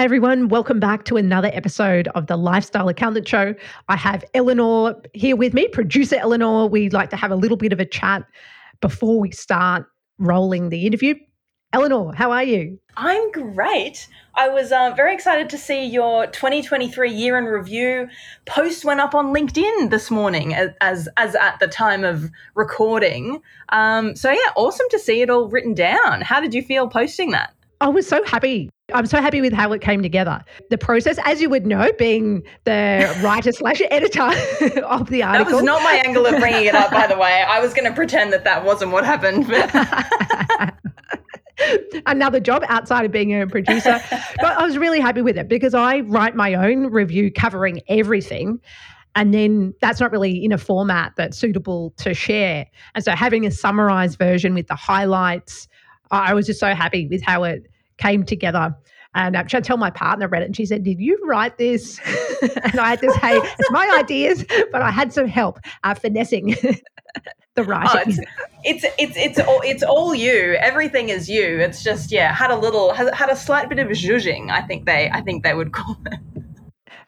Hi, everyone. Welcome back to another episode of the Lifestyle Accountant Show. I have Eleanor here with me, producer Eleanor. We'd like to have a little bit of a chat before we start rolling the interview. Eleanor, how are you? I'm great. I was uh, very excited to see your 2023 year in review post went up on LinkedIn this morning, as as, as at the time of recording. Um, so yeah, awesome to see it all written down. How did you feel posting that? I was so happy. I'm so happy with how it came together. The process, as you would know, being the writer slash editor of the article. That was not my angle of bringing it up, by the way. I was going to pretend that that wasn't what happened. Another job outside of being a producer. but I was really happy with it because I write my own review covering everything. And then that's not really in a format that's suitable to share. And so having a summarized version with the highlights, I was just so happy with how it came together. And um, I tell my partner read it, and she said, "Did you write this?" and I had to say, "It's my ideas, but I had some help uh, finessing the writing." Oh, it's, it's it's it's all it's all you. Everything is you. It's just yeah, had a little had, had a slight bit of zhuzhing. I think they I think they would call it.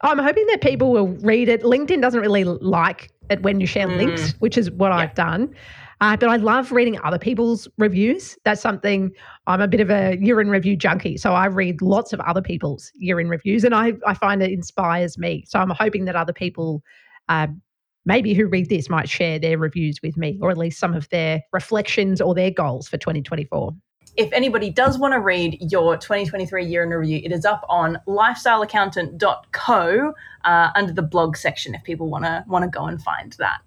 I'm hoping that people will read it. LinkedIn doesn't really like it when you share mm. links, which is what yeah. I've done. Uh, but I love reading other people's reviews. That's something I'm a bit of a year in review junkie. So I read lots of other people's year in reviews and I, I find it inspires me. So I'm hoping that other people, uh, maybe who read this, might share their reviews with me or at least some of their reflections or their goals for 2024 if anybody does want to read your 2023 year in review, it is up on lifestyleaccountant.co uh, under the blog section if people want to want to go and find that.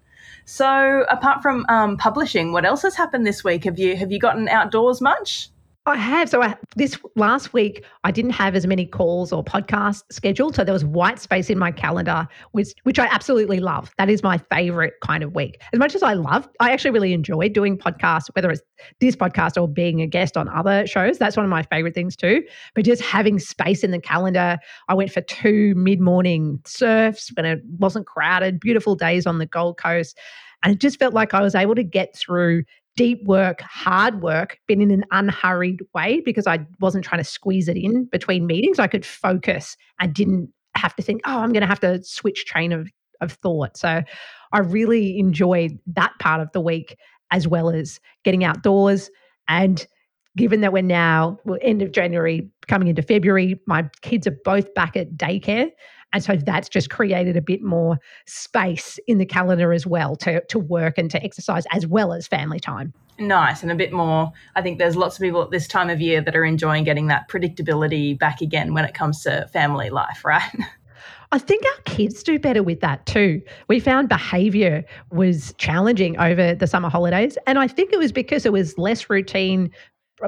So, apart from um, publishing, what else has happened this week? Have you have you gotten outdoors much? I have. So I, this last week, I didn't have as many calls or podcasts scheduled. So there was white space in my calendar, which which I absolutely love. That is my favorite kind of week. As much as I love, I actually really enjoy doing podcasts, whether it's this podcast or being a guest on other shows. That's one of my favorite things too. But just having space in the calendar, I went for two mid morning surfs when it wasn't crowded, beautiful days on the Gold Coast. And it just felt like I was able to get through deep work, hard work, but in an unhurried way because I wasn't trying to squeeze it in between meetings. I could focus. I didn't have to think, oh, I'm going to have to switch train of, of thought. So I really enjoyed that part of the week as well as getting outdoors. And given that we're now well, end of January, coming into February, my kids are both back at daycare. And so that's just created a bit more space in the calendar as well to, to work and to exercise as well as family time. Nice and a bit more. I think there's lots of people at this time of year that are enjoying getting that predictability back again when it comes to family life, right? I think our kids do better with that too. We found behavior was challenging over the summer holidays. And I think it was because it was less routine.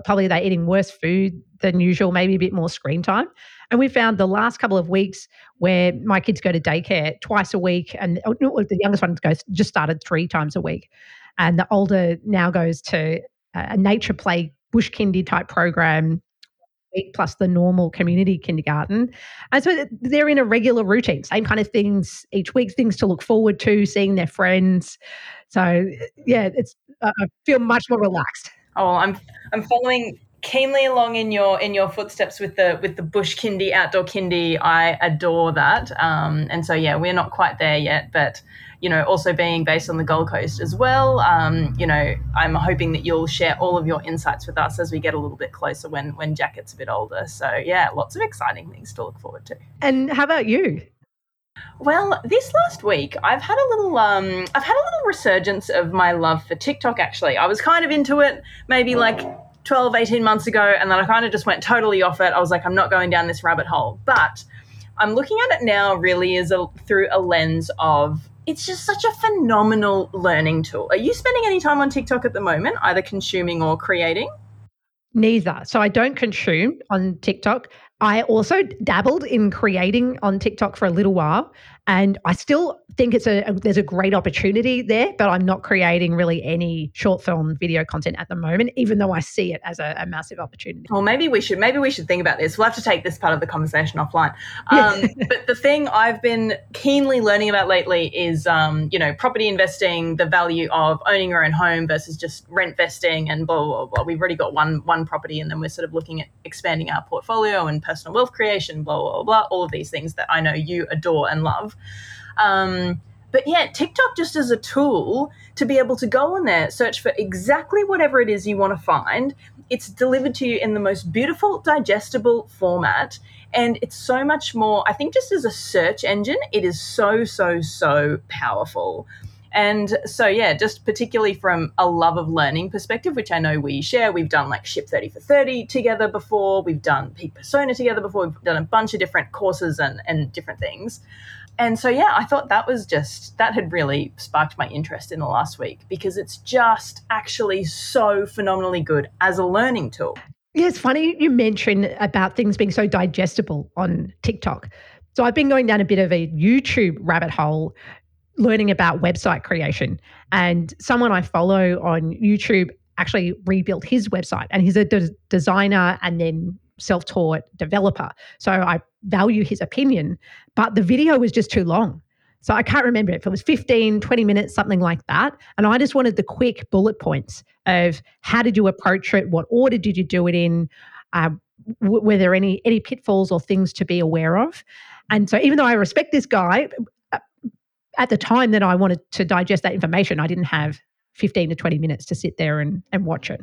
Probably they're eating worse food than usual, maybe a bit more screen time. And we found the last couple of weeks where my kids go to daycare twice a week, and oh, the youngest one goes just started three times a week, and the older now goes to a nature play bush kindy type program plus the normal community kindergarten. And so they're in a regular routine, same kind of things each week, things to look forward to, seeing their friends. So yeah, it's I feel much more relaxed. Oh, I'm I'm following keenly along in your in your footsteps with the with the bush kindy outdoor kindy. I adore that. Um, and so yeah we're not quite there yet but you know also being based on the gold coast as well um, you know i'm hoping that you'll share all of your insights with us as we get a little bit closer when when jack gets a bit older. So yeah lots of exciting things to look forward to. And how about you? Well, this last week I've had a little um I've had a little resurgence of my love for TikTok actually. I was kind of into it maybe like 12, 18 months ago, and then I kind of just went totally off it. I was like, I'm not going down this rabbit hole. But I'm looking at it now really as a through a lens of it's just such a phenomenal learning tool. Are you spending any time on TikTok at the moment, either consuming or creating? Neither. So I don't consume on TikTok. I also dabbled in creating on TikTok for a little while, and I still think it's a, a, there's a great opportunity there, but I'm not creating really any short film video content at the moment, even though I see it as a, a massive opportunity. Well, maybe we should maybe we should think about this. We'll have to take this part of the conversation offline. Um, but the thing I've been keenly learning about lately is, um, you know, property investing, the value of owning your own home versus just rent vesting, and blah blah blah. We've already got one one property, and then we're sort of looking at expanding our portfolio and personal wealth creation, blah, blah, blah, all of these things that I know you adore and love. Um, but yeah, TikTok just as a tool to be able to go on there, search for exactly whatever it is you want to find. It's delivered to you in the most beautiful, digestible format. And it's so much more, I think, just as a search engine, it is so, so, so powerful. And so, yeah, just particularly from a love of learning perspective, which I know we share, we've done like Ship 30 for 30 together before, we've done Peak Persona together before, we've done a bunch of different courses and, and different things. And so, yeah, I thought that was just, that had really sparked my interest in the last week because it's just actually so phenomenally good as a learning tool. Yeah, it's funny you mentioned about things being so digestible on TikTok. So I've been going down a bit of a YouTube rabbit hole learning about website creation. And someone I follow on YouTube actually rebuilt his website, and he's a de- designer and then self taught developer. So I value his opinion, but the video was just too long. So I can't remember if it was 15, 20 minutes, something like that. And I just wanted the quick bullet points of how did you approach it? What order did you do it in? Uh, w- were there any any pitfalls or things to be aware of? And so even though I respect this guy, at the time that I wanted to digest that information, I didn't have 15 to 20 minutes to sit there and, and watch it.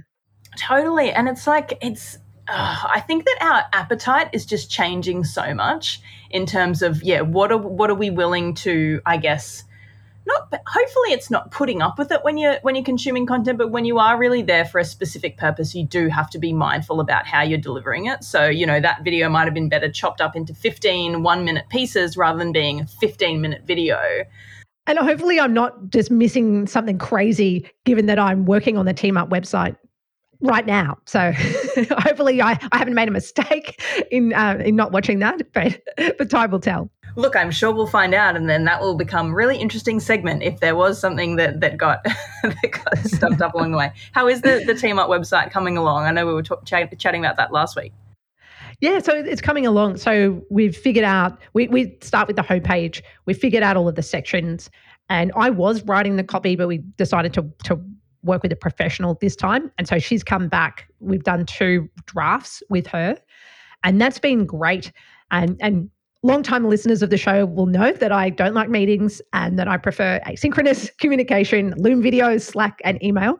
Totally. And it's like, it's, I think that our appetite is just changing so much in terms of, yeah, what are, what are we willing to, I guess, not But hopefully it's not putting up with it when you're when you're consuming content but when you are really there for a specific purpose you do have to be mindful about how you're delivering it. So you know that video might have been better chopped up into 15 one minute pieces rather than being a 15 minute video. And hopefully i'm not just missing something crazy given that i'm working on the Team Up website right now. So hopefully I, I haven't made a mistake in uh, in not watching that, but but time will tell. Look, I'm sure we'll find out, and then that will become a really interesting segment if there was something that that got that got stuffed up along the way. How is the the Team Up website coming along? I know we were talk, ch- chatting about that last week. Yeah, so it's coming along. So we've figured out we we start with the homepage. We figured out all of the sections, and I was writing the copy, but we decided to to work with a professional this time, and so she's come back. We've done two drafts with her, and that's been great. And and long-time listeners of the show will know that I don't like meetings and that I prefer asynchronous communication, Loom videos, Slack, and email.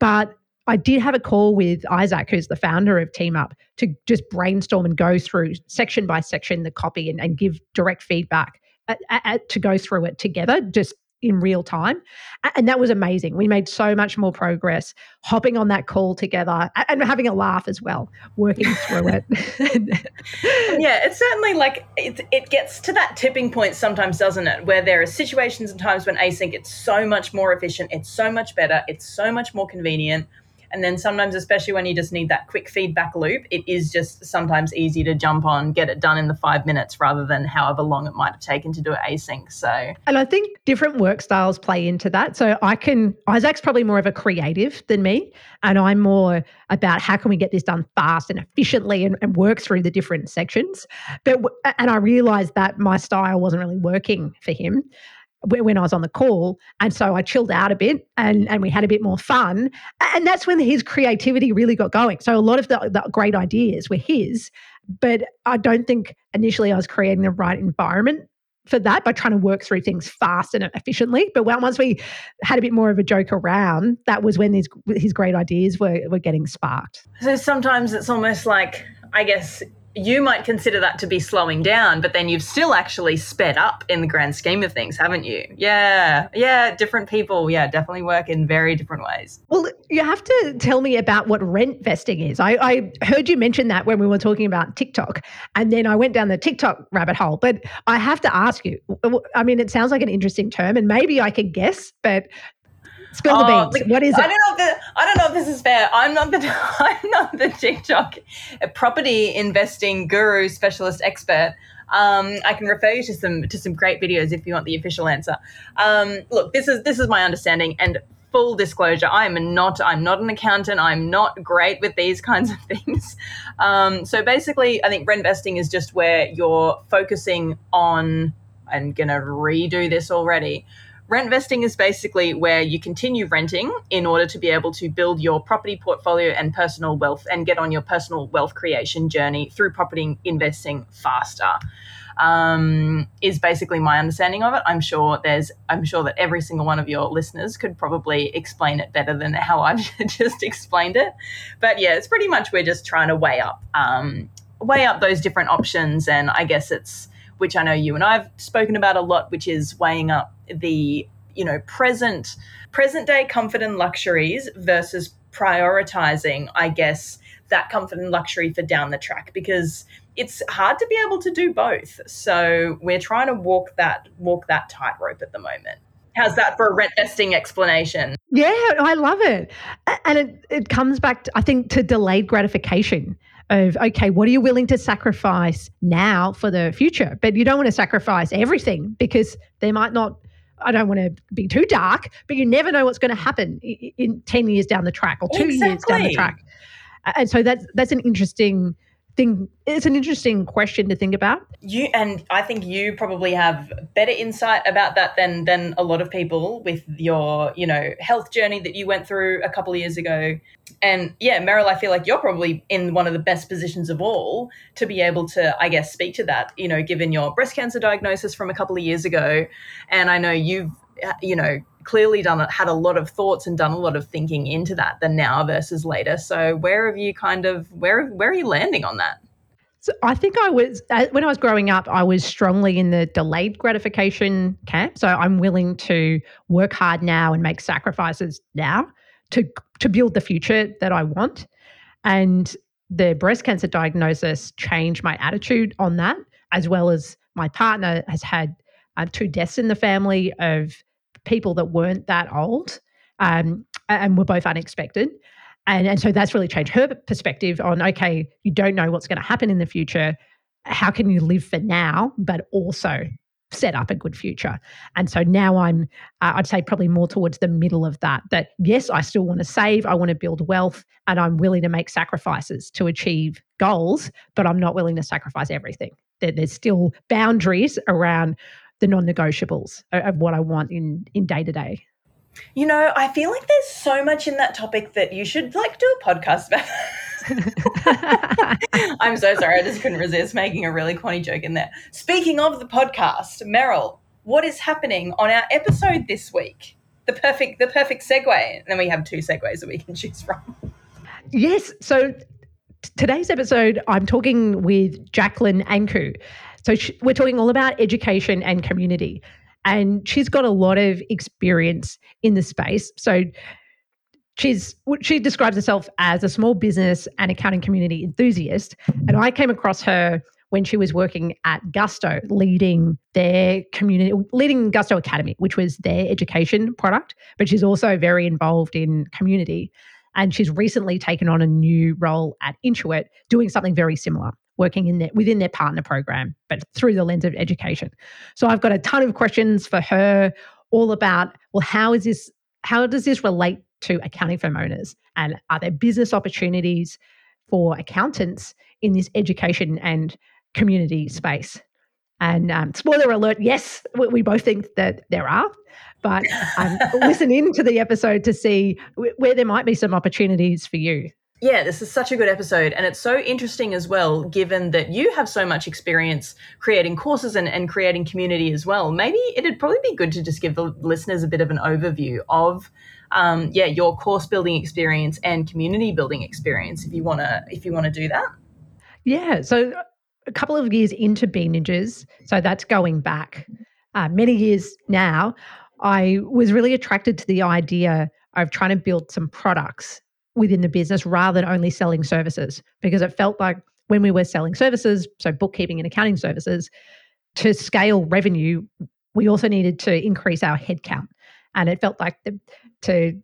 But I did have a call with Isaac, who's the founder of Team Up, to just brainstorm and go through section by section the copy and, and give direct feedback at, at, to go through it together, just in real time. And that was amazing. We made so much more progress hopping on that call together and having a laugh as well, working through it. yeah, it's certainly like it, it gets to that tipping point sometimes, doesn't it? Where there are situations and times when async, it's so much more efficient, it's so much better, it's so much more convenient and then sometimes, especially when you just need that quick feedback loop, it is just sometimes easy to jump on, get it done in the five minutes rather than however long it might have taken to do it async. So, and I think different work styles play into that. So I can, Isaac's probably more of a creative than me, and I'm more about how can we get this done fast and efficiently and, and work through the different sections. But, and I realized that my style wasn't really working for him when I was on the call. And so I chilled out a bit and, and we had a bit more fun. And that's when his creativity really got going. So a lot of the, the great ideas were his, but I don't think initially I was creating the right environment for that by trying to work through things fast and efficiently. But once we had a bit more of a joke around, that was when his his great ideas were were getting sparked. So sometimes it's almost like I guess you might consider that to be slowing down, but then you've still actually sped up in the grand scheme of things, haven't you? Yeah, yeah, different people, yeah, definitely work in very different ways. Well, you have to tell me about what rent vesting is. I, I heard you mention that when we were talking about TikTok, and then I went down the TikTok rabbit hole. But I have to ask you, I mean, it sounds like an interesting term, and maybe I could guess, but Spill the oh, beans. what is it? I don't know if the, I don't know if this is fair. I'm not the I'm not the TikTok property investing guru specialist expert. Um, I can refer you to some to some great videos if you want the official answer. Um, look, this is this is my understanding and full disclosure. I'm not I'm not an accountant. I'm not great with these kinds of things. Um, so basically, I think rent vesting is just where you're focusing on. I'm gonna redo this already Rent vesting is basically where you continue renting in order to be able to build your property portfolio and personal wealth and get on your personal wealth creation journey through property investing faster. Um, is basically my understanding of it. I'm sure there's, I'm sure that every single one of your listeners could probably explain it better than how I've just explained it. But yeah, it's pretty much we're just trying to weigh up, um, weigh up those different options, and I guess it's which I know you and I've spoken about a lot, which is weighing up the you know present present day comfort and luxuries versus prioritizing i guess that comfort and luxury for down the track because it's hard to be able to do both. So we're trying to walk that walk that tightrope at the moment. How's that for a rent vesting explanation? Yeah i love it. And it, it comes back to, i think to delayed gratification of okay what are you willing to sacrifice now for the future but you don't want to sacrifice everything because there might not I don't want to be too dark, but you never know what's going to happen in 10 years down the track or two exactly. years down the track. And so that's that's an interesting thing it's an interesting question to think about. You and i think you probably have better insight about that than than a lot of people with your you know health journey that you went through a couple of years ago. And yeah meryl i feel like you're probably in one of the best positions of all to be able to i guess speak to that you know given your breast cancer diagnosis from a couple of years ago. And i know you've you know clearly done had a lot of thoughts and done a lot of thinking into that the now versus later. So where have you kind of where where are you landing on that? So I think I was uh, when I was growing up, I was strongly in the delayed gratification camp. So I'm willing to work hard now and make sacrifices now to to build the future that I want. And the breast cancer diagnosis changed my attitude on that, as well as my partner has had uh, two deaths in the family of people that weren't that old um, and were both unexpected. And, and so that's really changed her perspective on okay, you don't know what's going to happen in the future. How can you live for now, but also set up a good future? And so now I'm, uh, I'd say, probably more towards the middle of that. That yes, I still want to save, I want to build wealth, and I'm willing to make sacrifices to achieve goals, but I'm not willing to sacrifice everything. There, there's still boundaries around the non-negotiables of what I want in in day to day. You know, I feel like there's so much in that topic that you should like do a podcast about. I'm so sorry, I just couldn't resist making a really corny joke in there. Speaking of the podcast, Meryl, what is happening on our episode this week? The perfect the perfect segue. And then we have two segues that we can choose from. Yes. So today's episode, I'm talking with Jaclyn Anku. So we're talking all about education and community. And she's got a lot of experience in the space. So she's she describes herself as a small business and accounting community enthusiast. And I came across her when she was working at Gusto, leading their community, leading Gusto Academy, which was their education product. But she's also very involved in community. And she's recently taken on a new role at Intuit, doing something very similar working in their, within their partner program, but through the lens of education. So I've got a ton of questions for her, all about well, how is this? How does this relate to accounting firm owners? And are there business opportunities for accountants in this education and community space? And um, spoiler alert, yes, we, we, both think that there are. But um, listen in to the episode to see where there might be some opportunities for you. Yeah, this is such a good episode. And it's so interesting as well, given that you have so much experience creating courses and, and creating community as well. Maybe it'd probably be good to just give the listeners a bit of an overview of um, yeah, your course building experience and community building experience if you wanna if you wanna do that. Yeah. So a couple of years into Bean Ninjas, so that's going back uh, many years now, I was really attracted to the idea of trying to build some products within the business rather than only selling services because it felt like when we were selling services, so bookkeeping and accounting services, to scale revenue, we also needed to increase our headcount. And it felt like the to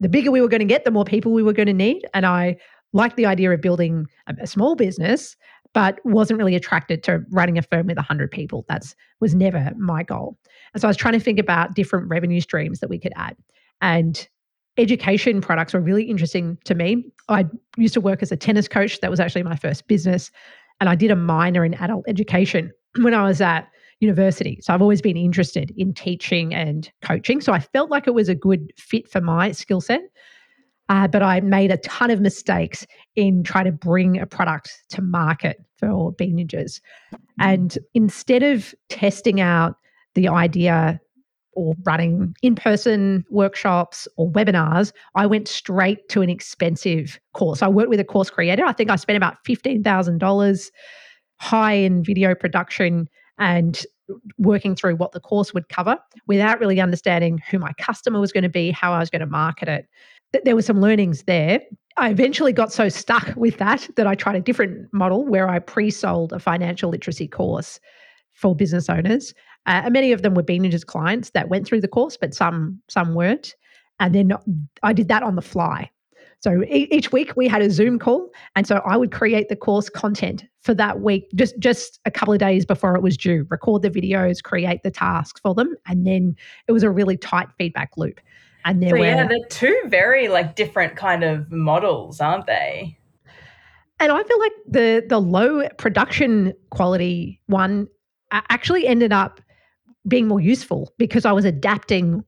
the bigger we were going to get, the more people we were going to need. And I liked the idea of building a, a small business, but wasn't really attracted to running a firm with 100 people. That's was never my goal. And so I was trying to think about different revenue streams that we could add. And education products were really interesting to me. I used to work as a tennis coach. That was actually my first business. And I did a minor in adult education when I was at university. So I've always been interested in teaching and coaching. So I felt like it was a good fit for my skill set. Uh, but I made a ton of mistakes in trying to bring a product to market for Bean Ninjas. And instead of testing out the idea or running in person workshops or webinars, I went straight to an expensive course. I worked with a course creator. I think I spent about $15,000 high in video production and working through what the course would cover without really understanding who my customer was going to be, how I was going to market it. There were some learnings there. I eventually got so stuck with that that I tried a different model where I pre sold a financial literacy course for business owners. Uh, and many of them were Bean Ninjas clients that went through the course, but some some weren't. And then I did that on the fly. So each week we had a Zoom call, and so I would create the course content for that week, just just a couple of days before it was due. Record the videos, create the tasks for them, and then it was a really tight feedback loop. And there so were, yeah, they're two very like different kind of models, aren't they? And I feel like the the low production quality one actually ended up being more useful because I was adapting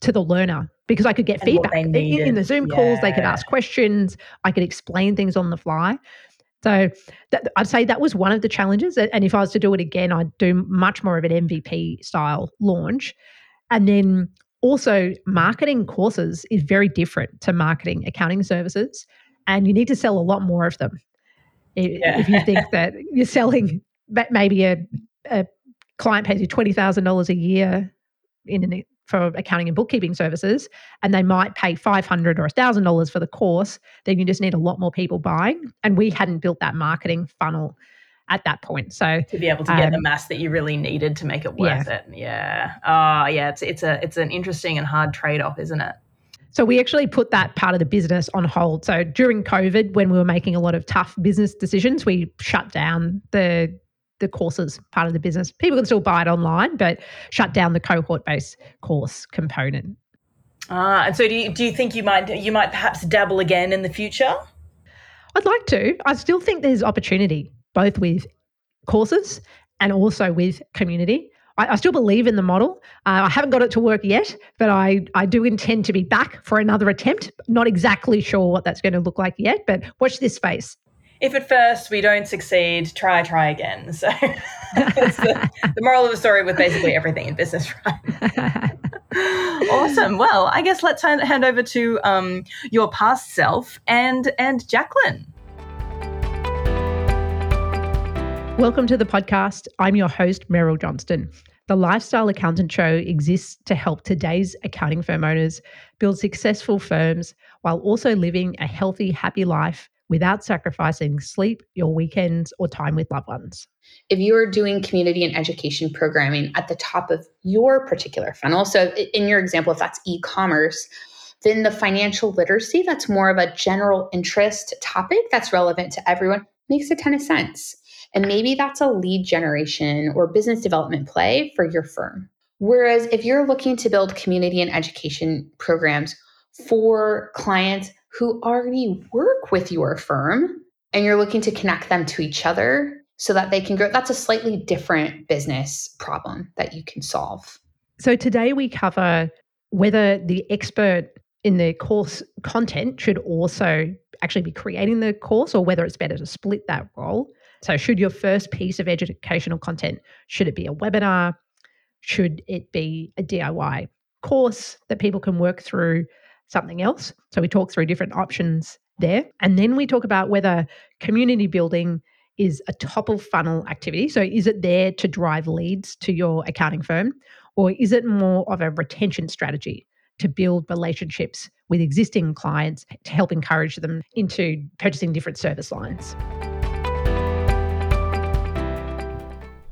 to the learner because I could get and feedback in, in, the Zoom yeah. calls. They could ask questions. I could explain things on the fly. So that, I'd say that was one of the challenges. And if I was to do it again, I'd do much more of an MVP style launch. And then also, marketing courses is very different to marketing accounting services, and you need to sell a lot more of them. Yeah. If you think that you're selling maybe a, a client pays you $20,000 a year in an for accounting and bookkeeping services, and they might pay five hundred or thousand dollars for the course, then you just need a lot more people buying. And we hadn't built that marketing funnel at that point. So to be able to get um, the mass that you really needed to make it worth yeah. it, yeah, oh yeah, it's it's a it's an interesting and hard trade off, isn't it? So we actually put that part of the business on hold. So during COVID, when we were making a lot of tough business decisions, we shut down the the courses part of the business. People can still buy it online, but shut down the cohort based course component. Ah, and so do you, do you think you might you might perhaps dabble again in the future? I'd like to. I still think there's opportunity both with courses and also with community. I, I still believe in the model. Uh, I haven't got it to work yet, but I, I do intend to be back for another attempt. Not exactly sure what that's going to look like yet, but watch this space if at first we don't succeed, try, try again. So it's the, the, moral of the story with basically everything in business, right? awesome. Well, I guess let's hand, hand over to um, your past self and and Jaclyn. Welcome to the podcast. I'm your host, Meryl Johnston. The Lifestyle Accountant Show exists to help today's accounting firm owners build successful firms while also living a healthy, happy life without sacrificing sleep, your weekends, or time with loved ones. If you are doing community and education programming at the top of your particular funnel, so in your example, if that's e commerce, then the financial literacy, that's more of a general interest topic that's relevant to everyone, makes a ton of sense. And maybe that's a lead generation or business development play for your firm. Whereas if you're looking to build community and education programs for clients who already work with your firm and you're looking to connect them to each other so that they can grow. That's a slightly different business problem that you can solve. So today we cover whether the expert in the course content should also actually be creating the course or whether it's better to split that role. So should your first piece of educational content should it be a webinar? Should it be a DIY course that people can work through something else. So we talk through different options there. And then we talk about whether community building is a top of funnel activity. So is it there to drive leads to your accounting firm? Or is it more of a retention strategy to build relationships with existing clients to help encourage them into purchasing different service lines?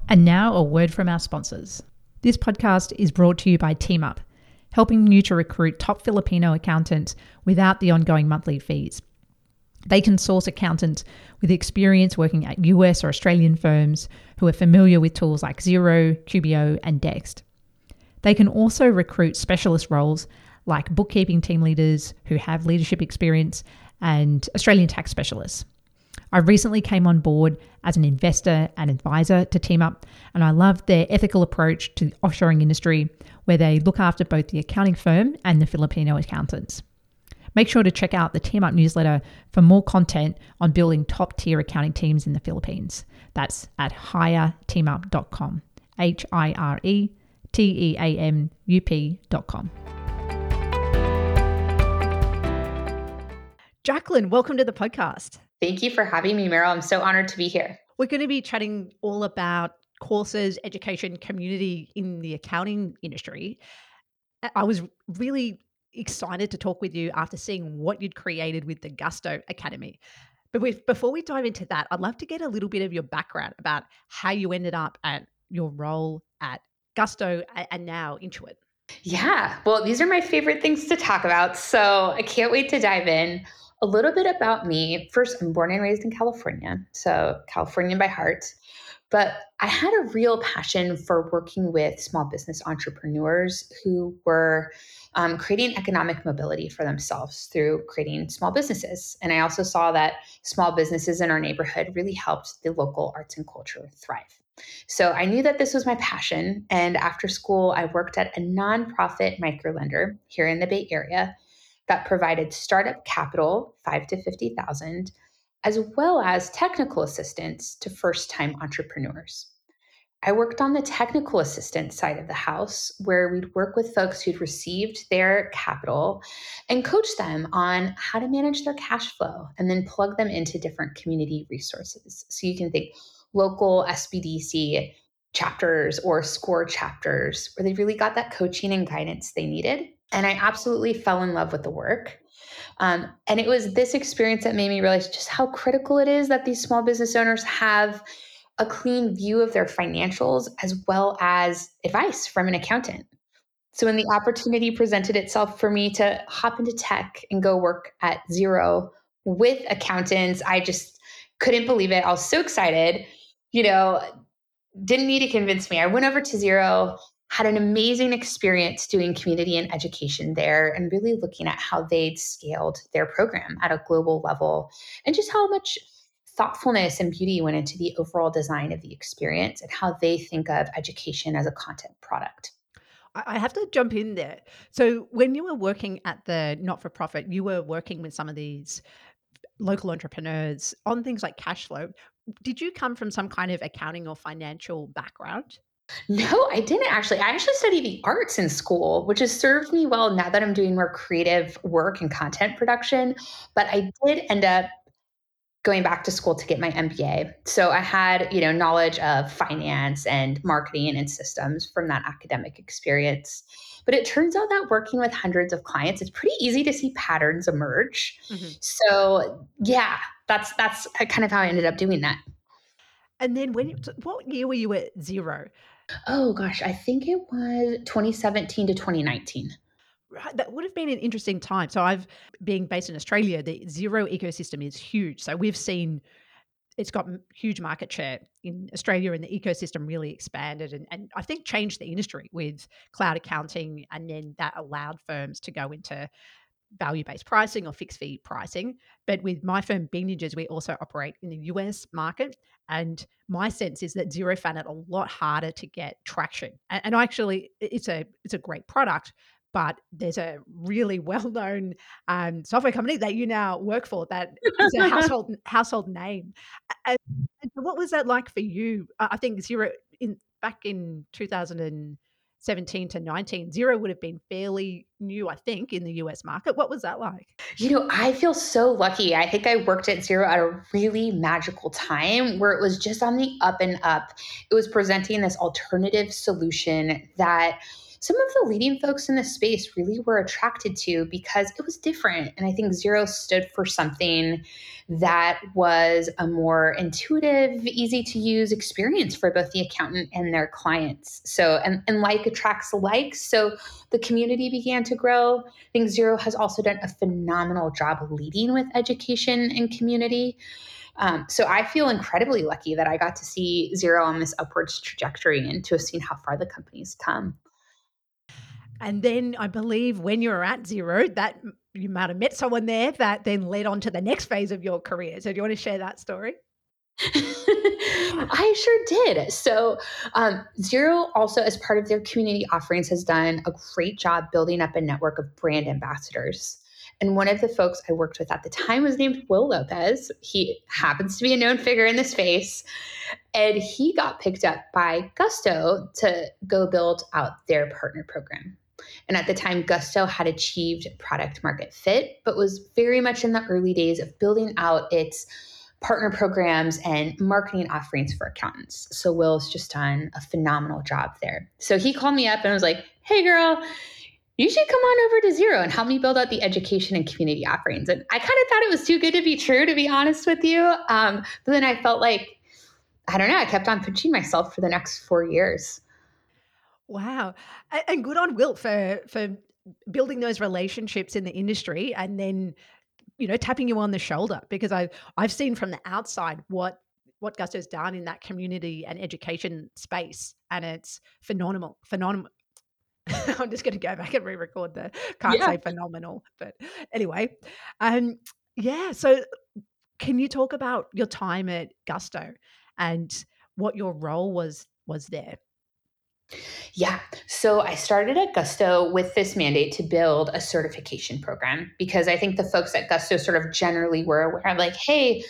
And now a word from our sponsors. This podcast is brought to you by TeamUp helping you to recruit top Filipino accountants without the ongoing monthly fees. They can source accountants with experience working at US or Australian firms who are familiar with tools like Xero, QBO, and Dext. They can also recruit specialist roles like bookkeeping team leaders who have leadership experience and Australian tax specialists. I recently came on board as an investor and advisor to Team Up, and I love their ethical approach to the offshoring industry, where they look after both the accounting firm and the Filipino accountants. Make sure to check out the Team Up newsletter for more content on building top tier accounting teams in the Philippines. That's at hireteamup.com. H I R E T E A M U P.com. Jaclyn, welcome to the podcast. Thank you for having me, Meryl. I'm so honored to be here. We're going to be chatting all about courses, education, community in the accounting industry. I was really excited to talk with you after seeing what you'd created with the Gusto Academy. But with, before we dive into that, I'd love to get a little bit of your background about how you ended up at your role at Gusto and now Intuit. Yeah, well, these are my favorite things to talk about. So I can't wait to dive in. A little bit about me. First, I'm born and raised in California, so Californian by heart. But I had a real passion for working with small business entrepreneurs who were um, creating economic mobility for themselves through creating small businesses. And I also saw that small businesses in our neighborhood really helped the local arts and culture thrive. So I knew that this was my passion. And after school, I worked at a nonprofit microlender here in the Bay Area that provided startup capital, five to 50,000, as well as technical assistance to first time entrepreneurs. I worked on the technical assistance side of the house where we'd work with folks who'd received their capital and coach them on how to manage their cash flow and then plug them into different community resources. So you can think local SBDC chapters or SCORE chapters where they really got that coaching and guidance they needed. And I absolutely fell in love with the work. Um, and it was this experience that made me realize just how critical it is that these small business owners have a clean view of their financials as well as advice from an accountant. So when the opportunity presented itself for me to hop into tech and go work at Xero with accountants, I just couldn't believe it. I was so excited you know, didn't need to convince me. I went over to Xero, had an amazing experience doing community and education there, and really looking at how they'd scaled their program at a global level and just how much thoughtfulness and beauty went into the overall design of the experience and how they think of education as a content product. I have to jump in there. So, when you were working at the not for profit, you were working with some of these local entrepreneurs on things like cash flow did you come from some kind of accounting or financial background? No, I didn't actually. I actually studied the arts in school, which has served me well now that I'm doing more creative work and content production. But I did end up going back to school to get my MBA. So I had, you know, knowledge of finance and marketing and systems from that academic experience. But it turns out that working with hundreds of clients, it's pretty easy to see patterns emerge. Mm-hmm. So yeah, that's that's kind of how I ended up doing that. And then when what year were you at Xero? Oh gosh, I think it was 2017 to 2019. Right, that would have been an interesting time. So I've being based in Australia, the Xero ecosystem is huge. So we've seen it's got huge market share in Australia and the ecosystem really expanded and, and I think changed the industry with cloud accounting and then that allowed firms to go into value based pricing or fixed fee pricing. But with my firm, Ninjas, we also operate in the US market. And my sense is that Xero found it a lot harder to get traction. And, and actually, it's a it's a great product, but there's a really well-known um, software company that you now work for that is a household household name. And, and what was that like for you? I think Xero in back in 2017 to 19, Xero would have been fairly new, I think, in the US market. What was that like? You know, I feel so lucky. I think I worked at Xero at a really magical time where it was just on the up and up. It was presenting this alternative solution that some of the leading folks in the space really were attracted to because it was different. And I think Xero stood for something that was a more intuitive, easy to use experience for both the accountant and their clients. So, and, and like attracts like. So the community began to grow. I think Xero has also done a phenomenal job leading with education and community. Um, so I feel incredibly lucky that I got to see Xero on this upwards trajectory and to have seen how far the company's come. And then I believe when you were at Xero, that you might have met someone there that then led on to the next phase of your career. So do you want to share that story? I sure did. So, um, Xero also, as part of their community offerings, has done a great job building up a network of brand ambassadors. And one of the folks I worked with at the time was named Will Lopez. He happens to be a known figure in the space. And he got picked up by Gusto to go build out their partner program. And at the time, Gusto had achieved product market fit, but was very much in the early days of building out its partner programs and marketing offerings for accountants. So Will's just done a phenomenal job there. So he called me up and was like, hey, girl, you should come on over to Xero and help me build out the education and community offerings. And I kind of thought it was too good to be true, to be honest with you. Um, but then I felt like, I don't know, I kept on pinching myself for the next four years. Wow. And good on Will for for building those relationships in the industry and then you know tapping you on the shoulder because I I've seen from the outside what what Gusto's done in that community and education space and it's phenomenal phenomenal I'm just going to go back and re-record the can't yeah. say phenomenal but anyway um yeah so can you talk about your time at Gusto and what your role was was there yeah. So I started at Gusto with this mandate to build a certification program because I think the folks at Gusto sort of generally were aware of like, hey,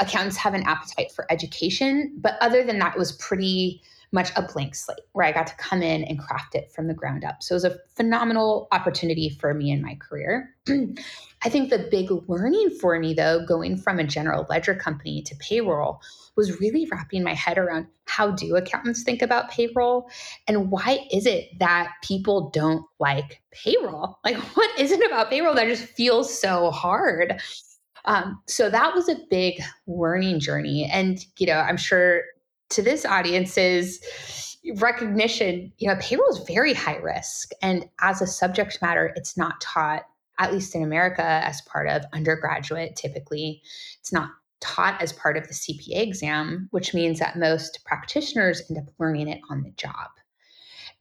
accountants have an appetite for education. But other than that, it was pretty much a blank slate where I got to come in and craft it from the ground up. So it was a phenomenal opportunity for me in my career. I think the big learning for me, though, going from a general ledger company to payroll was really wrapping my head around how do accountants think about payroll and why is it that people don't like payroll? Like, what is it about payroll that just feels so hard? Um, so that was a big learning journey. And, you know, I'm sure to this audience's recognition, you know, payroll is very high risk. And as a subject matter, it's not taught, at least in America, as part of undergraduate typically. It's not taught as part of the CPA exam, which means that most practitioners end up learning it on the job.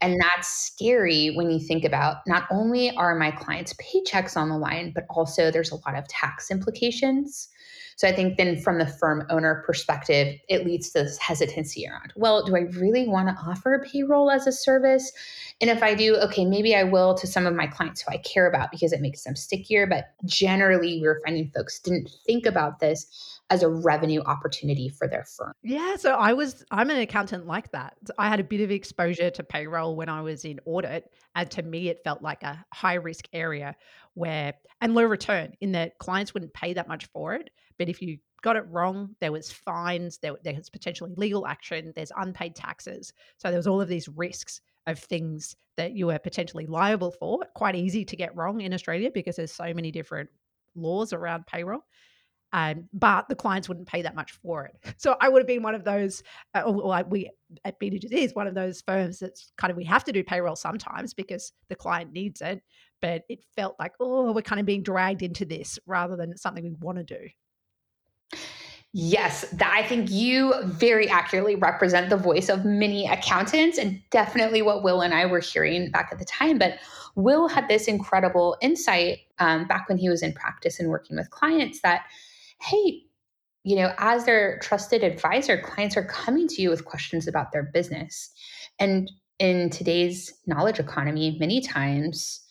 And that's scary when you think about not only are my clients' paychecks on the line, but also there's a lot of tax implications. So I think then from the firm owner perspective, it leads to this hesitancy around, well, do I really want to offer payroll as a service? And if I do, okay, maybe I will to some of my clients who I care about because it makes them stickier. But generally, we we're finding folks didn't think about this as a revenue opportunity for their firm. Yeah, so I was I'm an accountant like that. I had a bit of exposure to payroll when I was in audit, and to me it felt like a high risk area where and low return in that clients wouldn't pay that much for it, but if you got it wrong, there was fines, there, there was potentially legal action, there's unpaid taxes. So there was all of these risks of things that you were potentially liable for. Quite easy to get wrong in Australia because there's so many different laws around payroll. Um, but the clients wouldn't pay that much for it. So I would have been one of those, uh, like we at BDGZ is one of those firms that's kind of we have to do payroll sometimes because the client needs it, but it felt like oh we're kind of being dragged into this rather than something we want to do. Yes, that, I think you very accurately represent the voice of many accountants and definitely what Will and I were hearing back at the time. But Will had this incredible insight um, back when he was in practice and working with clients that hey, you know, as their trusted advisor, clients are coming to you with questions about their business. And in today's knowledge economy, many times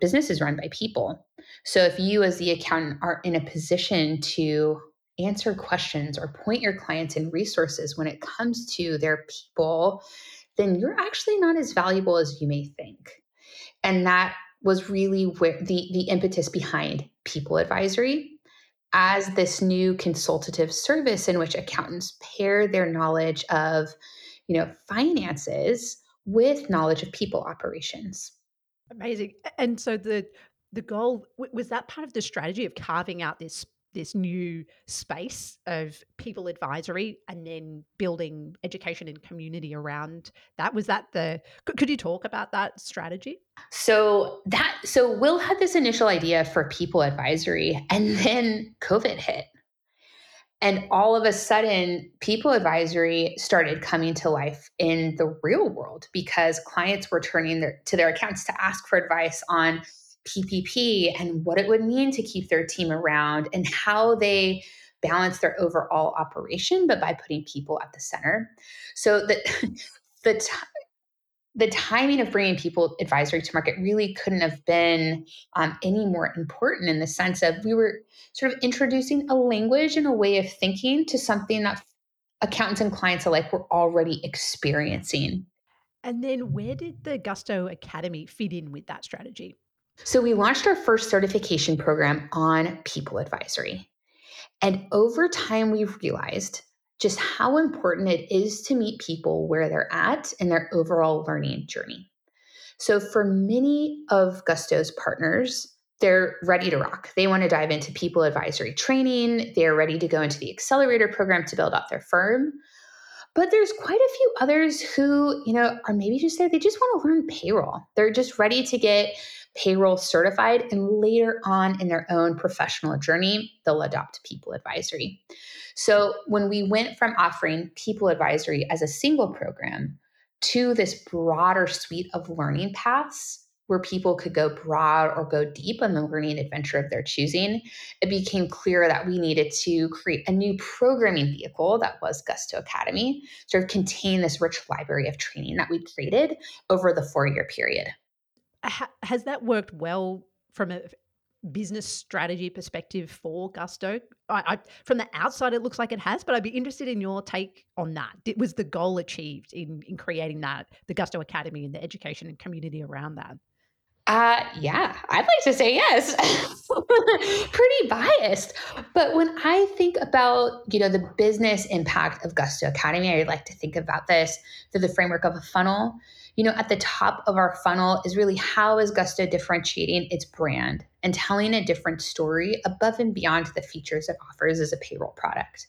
business is run by people. So if you, as the accountant, are in a position to answer questions or point your clients in resources when it comes to their people, then you're actually not as valuable as you may think. And that was really where the, the impetus behind people advisory. As this new consultative service in which accountants pair their knowledge of you know finances with knowledge of people operations. Amazing. And so the the goal was that part of the strategy of carving out this this new space of people advisory and then building education and community around that. Was that the could you talk about that strategy? So that so will had this initial idea for people advisory and then covid hit. And all of a sudden, people advisory started coming to life in the real world because clients were turning their, to their accounts to ask for advice on PPP and what it would mean to keep their team around and how they balance their overall operation, but by putting people at the center. So the the t- the timing of bringing people advisory to market really couldn't have been um, any more important in the sense of we were sort of introducing a language and a way of thinking to something that accountants and clients alike were already experiencing. And then where did the Gusto Academy fit in with that strategy? So we launched our first certification program on people advisory. And over time, we realized just how important it is to meet people where they're at in their overall learning journey. So, for many of Gusto's partners, they're ready to rock. They want to dive into people advisory training. They're ready to go into the accelerator program to build out their firm. But there's quite a few others who, you know, are maybe just there, they just want to learn payroll. They're just ready to get payroll certified, and later on in their own professional journey, they'll adopt people advisory. So when we went from offering people advisory as a single program to this broader suite of learning paths where people could go broad or go deep on the learning adventure of their choosing, it became clear that we needed to create a new programming vehicle that was Gusto Academy, sort of contain this rich library of training that we created over the four year period has that worked well from a business strategy perspective for Gusto? I, I, from the outside, it looks like it has, but I'd be interested in your take on that. Did, was the goal achieved in in creating that the Gusto Academy and the education and community around that? Uh, yeah, I'd like to say yes. Pretty biased, but when I think about you know the business impact of Gusto Academy, I like to think about this through the framework of a funnel you know, at the top of our funnel is really how is Gusto differentiating its brand and telling a different story above and beyond the features it offers as a payroll product.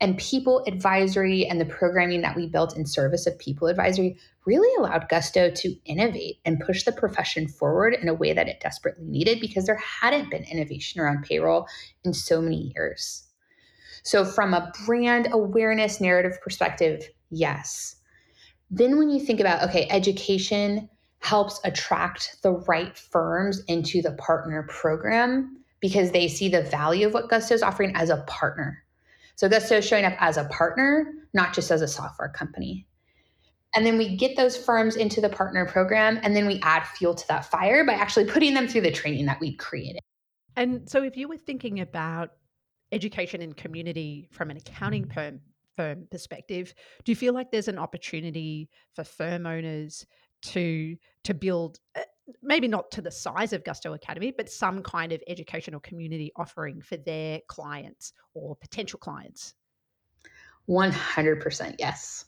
And people advisory and the programming that we built in service of people advisory really allowed Gusto to innovate and push the profession forward in a way that it desperately needed because there hadn't been innovation around payroll in so many years. So, from a brand awareness narrative perspective, yes, then, when you think about, okay, education helps attract the right firms into the partner program because they see the value of what Gusto is offering as a partner. So, Gusto is showing up as a partner, not just as a software company. And then we get those firms into the partner program, and then we add fuel to that fire by actually putting them through the training that we've created. And so, if you were thinking about education and community from an accounting mm-hmm. Firm perspective, do you feel like there's an opportunity for firm owners to to build uh, maybe not to the size of Gusto Academy, but some kind of educational community offering for their clients or potential clients? 100% yes.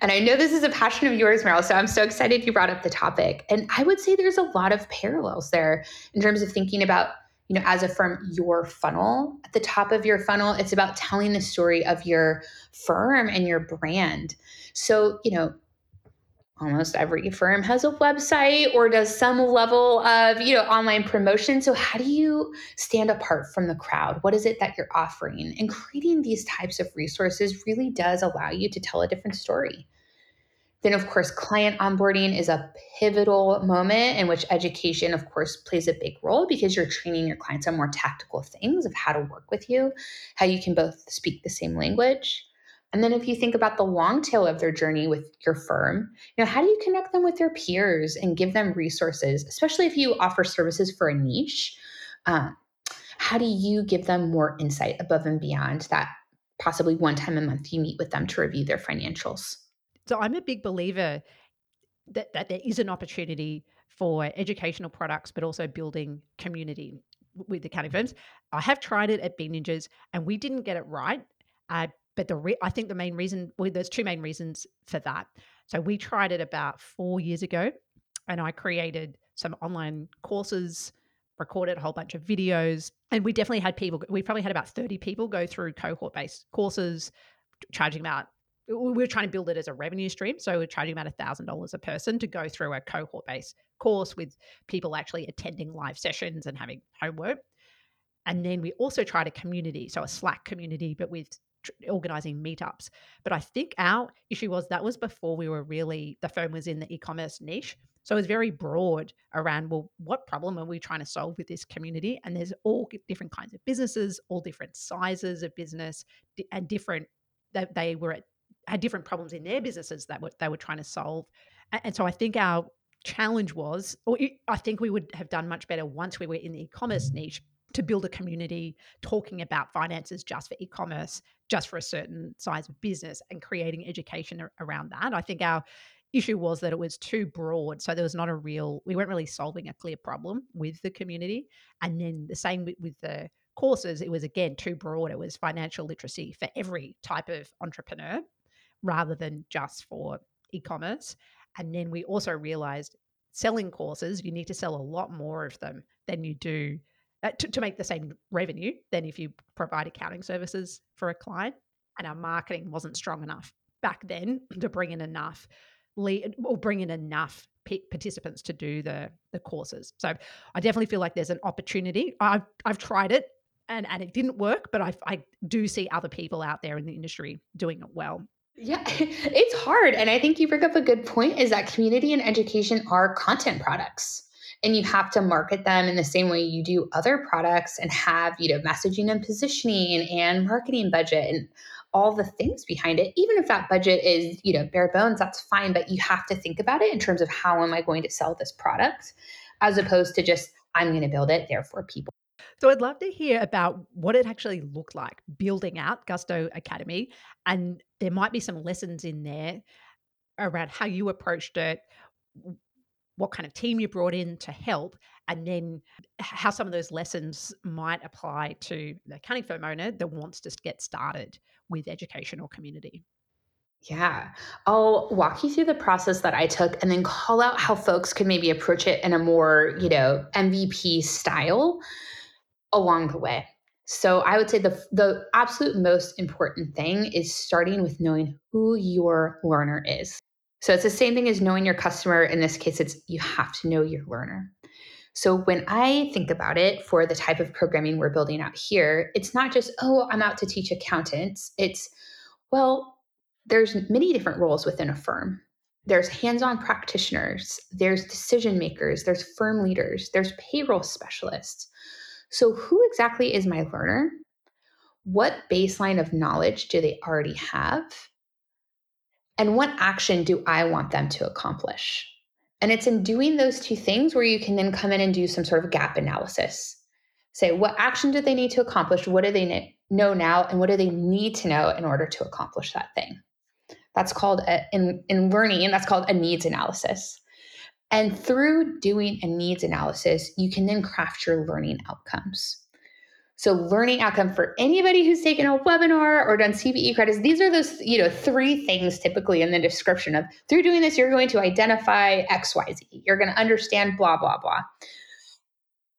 And I know this is a passion of yours, Meryl, so I'm so excited you brought up the topic. And I would say there's a lot of parallels there in terms of thinking about you know, as a firm, your funnel. At the top of your funnel, it's about telling the story of your firm and your brand. So, you know, almost every firm has a website or does some level of you know online promotion so how do you stand apart from the crowd what is it that you're offering and creating these types of resources really does allow you to tell a different story then, of course, client onboarding is a pivotal moment in which education, of course, plays a big role because you're training your clients on more tactical things of how to work with you, how you can both speak the same language. And then if you think about the long tail of their journey with your firm, you know, how do you connect them with their peers and give them resources, especially if you offer services for a niche? Um, how do you give them more insight above and beyond that possibly one time a month you meet with them to review their financials? So I'm a big believer that, that there is an opportunity for educational products, but also building community with accounting firms. I have tried it at Bean Ninjas and we didn't get it right. Uh, but the re- I think the main reason, well, there's two main reasons for that. So we tried it about four years ago and I created some online courses, recorded a whole bunch of videos, and we definitely had people, we probably had about 30 people go through cohort based courses, charging about we were trying to build it as a revenue stream. So we're charging about $1,000 a person to go through a cohort based course with people actually attending live sessions and having homework. And then we also tried a community, so a Slack community, but with organizing meetups. But I think our issue was that was before we were really, the firm was in the e commerce niche. So it was very broad around, well, what problem are we trying to solve with this community? And there's all different kinds of businesses, all different sizes of business, and different, that they were at, had different problems in their businesses that were, they were trying to solve. And so I think our challenge was, or I think we would have done much better once we were in the e commerce niche to build a community talking about finances just for e-commerce just for a certain size of business and creating education around that. I think our issue was that it was too broad so there was not a real we weren't really solving a clear problem with the community. And then the same with, with the courses it was again too broad. It was financial literacy for every type of entrepreneur rather than just for e-commerce and then we also realized selling courses you need to sell a lot more of them than you do uh, to, to make the same revenue than if you provide accounting services for a client. And our marketing wasn't strong enough back then to bring in enough lead or bring in enough participants to do the the courses. So I definitely feel like there's an opportunity. I've I've tried it and and it didn't work, but I I do see other people out there in the industry doing it well. Yeah, it's hard. And I think you bring up a good point is that community and education are content products and you have to market them in the same way you do other products and have you know messaging and positioning and marketing budget and all the things behind it even if that budget is you know bare bones that's fine but you have to think about it in terms of how am i going to sell this product as opposed to just i'm going to build it therefore people so I'd love to hear about what it actually looked like building out Gusto Academy. And there might be some lessons in there around how you approached it, what kind of team you brought in to help, and then how some of those lessons might apply to the accounting firm owner that wants to get started with education or community. Yeah, I'll walk you through the process that I took and then call out how folks could maybe approach it in a more, you know, MVP style along the way. So I would say the the absolute most important thing is starting with knowing who your learner is. So it's the same thing as knowing your customer. In this case, it's you have to know your learner. So when I think about it for the type of programming we're building out here, it's not just, oh, I'm out to teach accountants. It's, well, there's many different roles within a firm. There's hands-on practitioners, there's decision makers, there's firm leaders, there's payroll specialists. So who exactly is my learner? What baseline of knowledge do they already have? and what action do I want them to accomplish? And it's in doing those two things where you can then come in and do some sort of gap analysis. Say, what action do they need to accomplish? What do they know now? And what do they need to know in order to accomplish that thing? That's called, a, in, in learning, and that's called a needs analysis. And through doing a needs analysis, you can then craft your learning outcomes. So learning outcome for anybody who's taken a webinar or done CPE credits, these are those, you know, three things typically in the description of through doing this, you're going to identify XYZ. You're going to understand blah, blah, blah.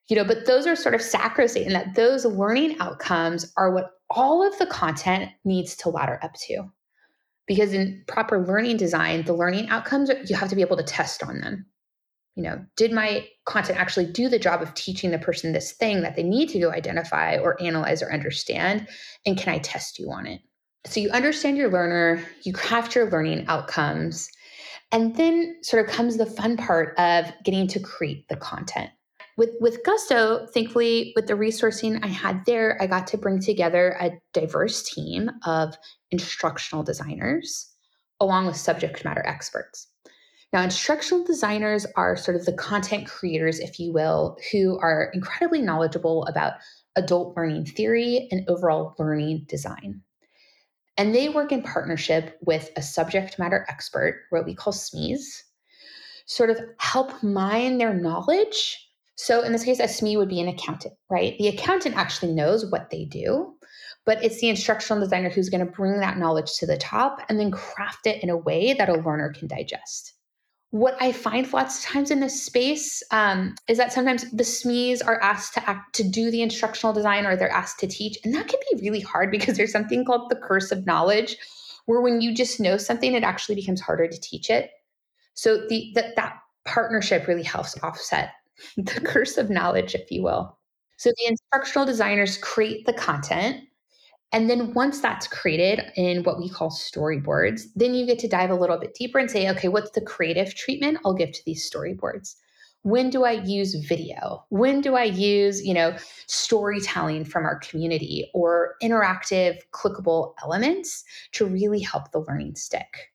You know, but those are sort of sacrosanct and that those learning outcomes are what all of the content needs to ladder up to. Because in proper learning design, the learning outcomes, you have to be able to test on them you know, did my content actually do the job of teaching the person this thing that they need to go identify or analyze or understand? And can I test you on it? So you understand your learner, you craft your learning outcomes, and then sort of comes the fun part of getting to create the content. With, with Gusto, thankfully, with the resourcing I had there, I got to bring together a diverse team of instructional designers along with subject matter experts. Now, instructional designers are sort of the content creators, if you will, who are incredibly knowledgeable about adult learning theory and overall learning design. And they work in partnership with a subject matter expert, what we call SMEs, sort of help mine their knowledge. So, in this case, a SME would be an accountant, right? The accountant actually knows what they do, but it's the instructional designer who's going to bring that knowledge to the top and then craft it in a way that a learner can digest what I find lots of times in this space um, is that sometimes the SMEs are asked to act to do the instructional design or they're asked to teach. And that can be really hard because there's something called the curse of knowledge, where when you just know something, it actually becomes harder to teach it. So the that that partnership really helps offset the curse of knowledge, if you will. So the instructional designers create the content. And then once that's created in what we call storyboards, then you get to dive a little bit deeper and say, okay, what's the creative treatment I'll give to these storyboards? When do I use video? When do I use, you know, storytelling from our community or interactive clickable elements to really help the learning stick?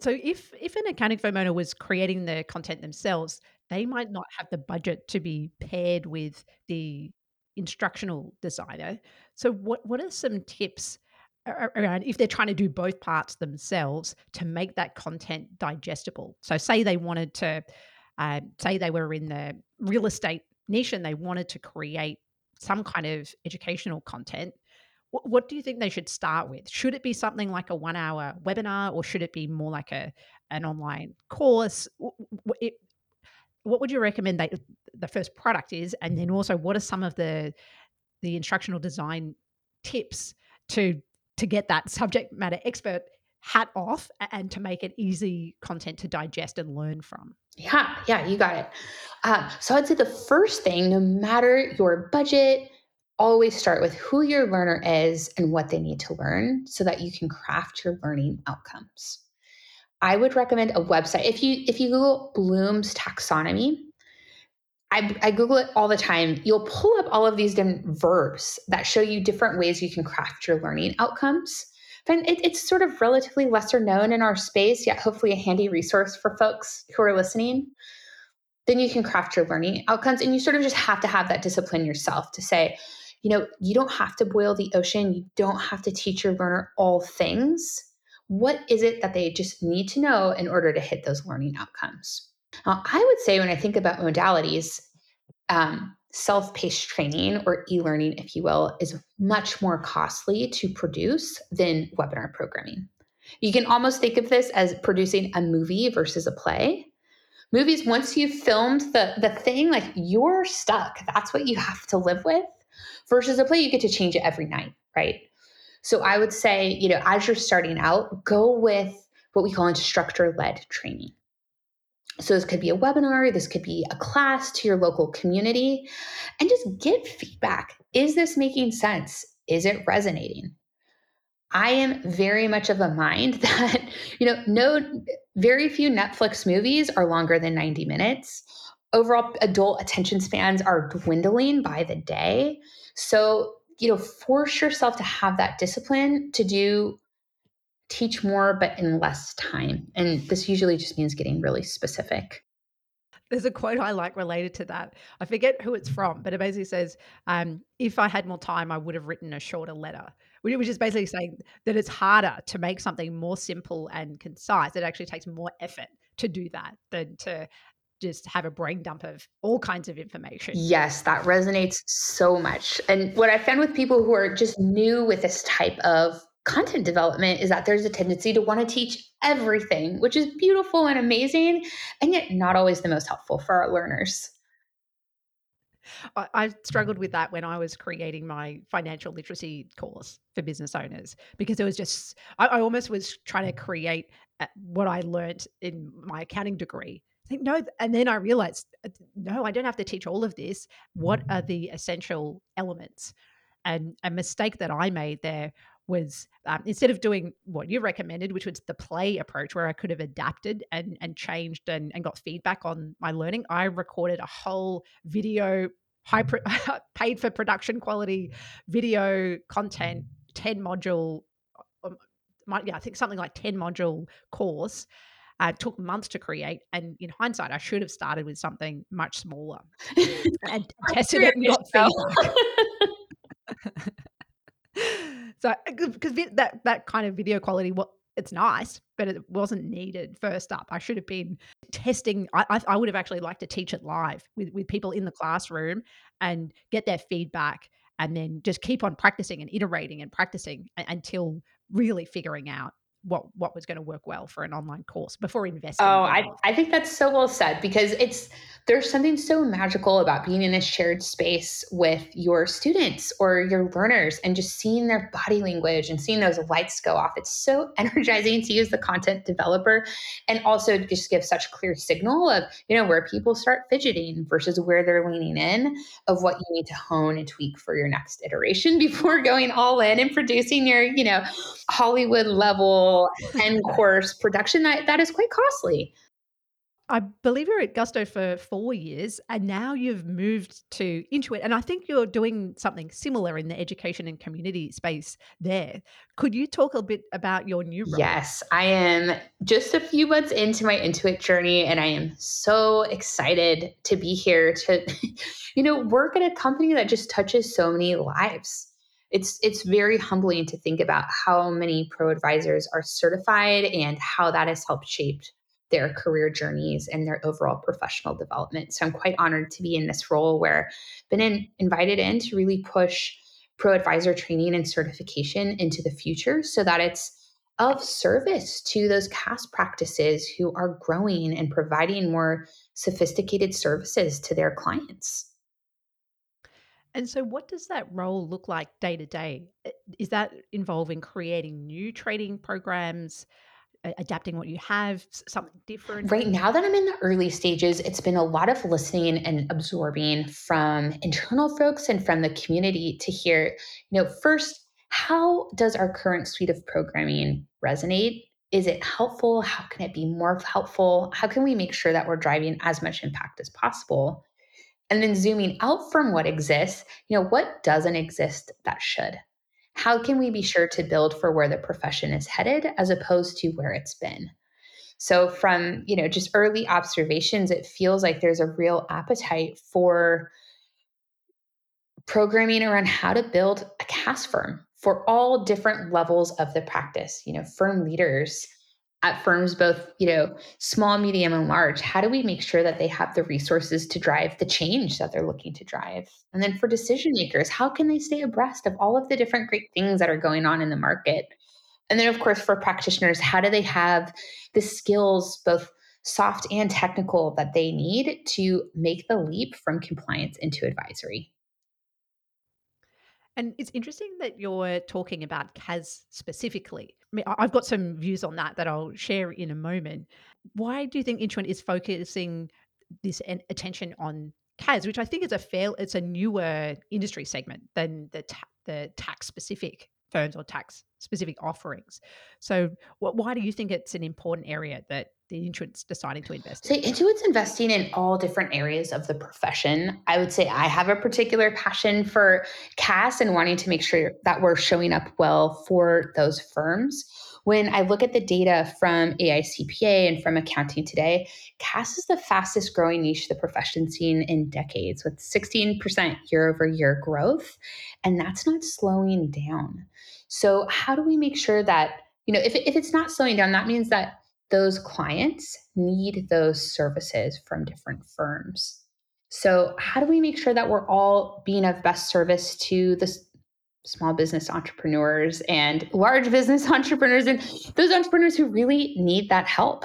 So if if an accounting firm owner was creating the content themselves, they might not have the budget to be paired with the instructional designer. So what what are some tips around if they're trying to do both parts themselves to make that content digestible? So say they wanted to uh, say they were in the real estate niche and they wanted to create some kind of educational content what, what do you think they should start with? Should it be something like a one hour webinar or should it be more like a an online course? It, what would you recommend they, the first product is? And then also, what are some of the the instructional design tips to to get that subject matter expert hat off and to make it easy content to digest and learn from? Yeah, yeah, you got it. Uh, so I'd say the first thing, no matter your budget, always start with who your learner is and what they need to learn so that you can craft your learning outcomes. I would recommend a website. If you if you Google Bloom's taxonomy, I, I, Google it all the time. You'll pull up all of these different verbs that show you different ways you can craft your learning outcomes. And it, it's sort of relatively lesser known in our space, yet hopefully a handy resource for folks who are listening. Then you can craft your learning outcomes, and you sort of just have to have that discipline yourself to say, you know, you don't have to boil the ocean. You don't have to teach your learner all things. What is it that they just need to know in order to hit those learning outcomes? Now, I would say when I think about modalities, um, self paced training or e learning, if you will, is much more costly to produce than webinar programming. You can almost think of this as producing a movie versus a play. Movies, once you've filmed the, the thing, like you're stuck. That's what you have to live with versus a play you get to change it every night right so i would say you know as you're starting out go with what we call instructor led training so this could be a webinar this could be a class to your local community and just get feedback. Is this making sense? Is it resonating? I am very much of a mind that, you know, no, very few Netflix movies are longer than 90 minutes. Overall adult attention spans are dwindling by the day. So, you know, force yourself to have that discipline to do teach more but in less time. And this usually just means getting really specific. There's a quote I like related to that. I forget who it's from, but it basically says, um, if I had more time, I would have written a shorter letter, which is basically saying that it's harder to make something more simple and concise. It actually takes more effort to do that than to just have a brain dump of all kinds of information. Yes, that resonates so much. And what I found with people who are just new with this type of content development is that there's a tendency to want to teach everything, which is beautiful and amazing, and yet not always the most helpful for our learners. I, struggled with that when I was creating my financial literacy course for business owners because it was just, I, I almost was trying to create uh, what I learned in my accounting degree think no, and then I realized uh, no, I don't have to teach all of this. What are the essential elements? And a mistake that I made there was um, instead of doing what you recommended, which was the play approach, where I could have adapted and and changed and, and got feedback on my learning, I recorded a whole video, high pro- paid for production quality video content, ten module, um, yeah, I think something like ten module course uh, took months to create. And in hindsight, I should have started with something much smaller and tested it and got feedback. so, because uh, that that kind of video quality, well, it's nice, but it wasn't needed first up. I should have been testing. I, I would have actually liked to teach it live with, with people in the classroom and get their feedback and then just keep on practicing and iterating and practicing until really figuring out what what was going to work well for an online course before investing. Oh, I, I think that's so well said because it's there's something so magical about being in a shared space with your students or your learners and just seeing their body language and seeing those lights go off. It's so energizing to use the content developer and also just give such clear signal of, you know, where people start fidgeting versus where they're leaning in of what you need to hone and tweak for your next iteration before going all in and producing your, you know, Hollywood level end course production that, that is quite costly. I believe you're at Gusto for four years, and now you've moved to Intuit. And I think you're doing something similar in the education and community space there. Could you talk a bit about your new role? Yes, I am just a few months into my Intuit journey, and I am so excited to be here to, you know, work at a company that just touches so many lives. It's it's very humbling to think about how many ProAdvisors are certified and how that has helped shape their career journeys and their overall professional development. So I'm quite honored to be in this role where I've been in, invited in to really push ProAdvisor training and certification into the future so that it's of service to those CAS practices who are growing and providing more sophisticated services to their clients. And so, what does that role look like day to day? Is that involving creating new training programs? adapting what you have, something different? Right now that I'm in the early stages, it's been a lot of listening and absorbing from internal folks and from the community to hear, you know, first, how does our current suite of programming resonate? Is it helpful? How can it be more helpful? How can we make sure that we're driving as much impact as possible? And then zooming out from what exists, you know, what doesn't exist that should? how can we be sure to build for where the profession is headed as opposed to where it's been so from you know just early observations it feels like there's a real appetite for programming around how to build a CAS firm for all different levels of the practice you know firm leaders at firms both you know small medium and large how do we make sure that they have the resources to drive the change that they're looking to drive? And then for decision makers how can they stay abreast of all of the different great things that are going on in the market? And then of course for practitioners how do they have the skills both soft and technical that they need to make the leap from compliance into advisory and it's interesting that you're talking about CAS specifically. I mean, I've got some views on that that I'll share in a moment. Why do you think Intuit is focusing this attention on CAS, which I think is a fair, it's a newer industry segment than the ta- the tax specific firms or tax specific offerings. So, what, why do you think it's an important area that the Intuit's deciding to invest in? So Intuit's investing in all different areas of the profession. I would say I have a particular passion for CAS and wanting to make sure that we're showing up well for those firms. When I look at the data from AICPA and from Accounting Today, CAS is the fastest growing niche the profession seen in decades with 16% year over year growth. And that's not slowing down. So, how do we make sure that, you know, if, if it's not slowing down, that means that those clients need those services from different firms. So, how do we make sure that we're all being of best service to the small business entrepreneurs and large business entrepreneurs and those entrepreneurs who really need that help?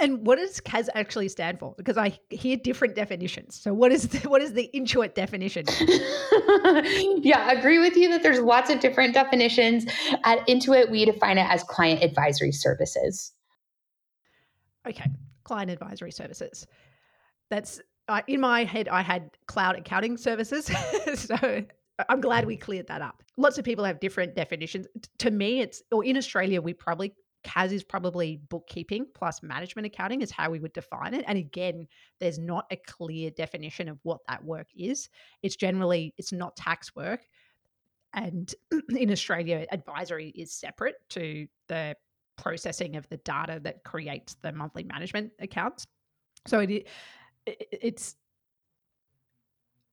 And what does CAS actually stand for? Because I hear different definitions. So what is the, what is the Intuit definition? yeah, I agree with you that there's lots of different definitions. At Intuit, we define it as client advisory services. Okay, client advisory services. That's uh, in my head. I had cloud accounting services, so I'm glad we cleared that up. Lots of people have different definitions. To me, it's or in Australia, we probably CAS is probably bookkeeping plus management accounting is how we would define it. And again, there's not a clear definition of what that work is. It's generally it's not tax work. And in Australia, advisory is separate to the processing of the data that creates the monthly management accounts. So it, it's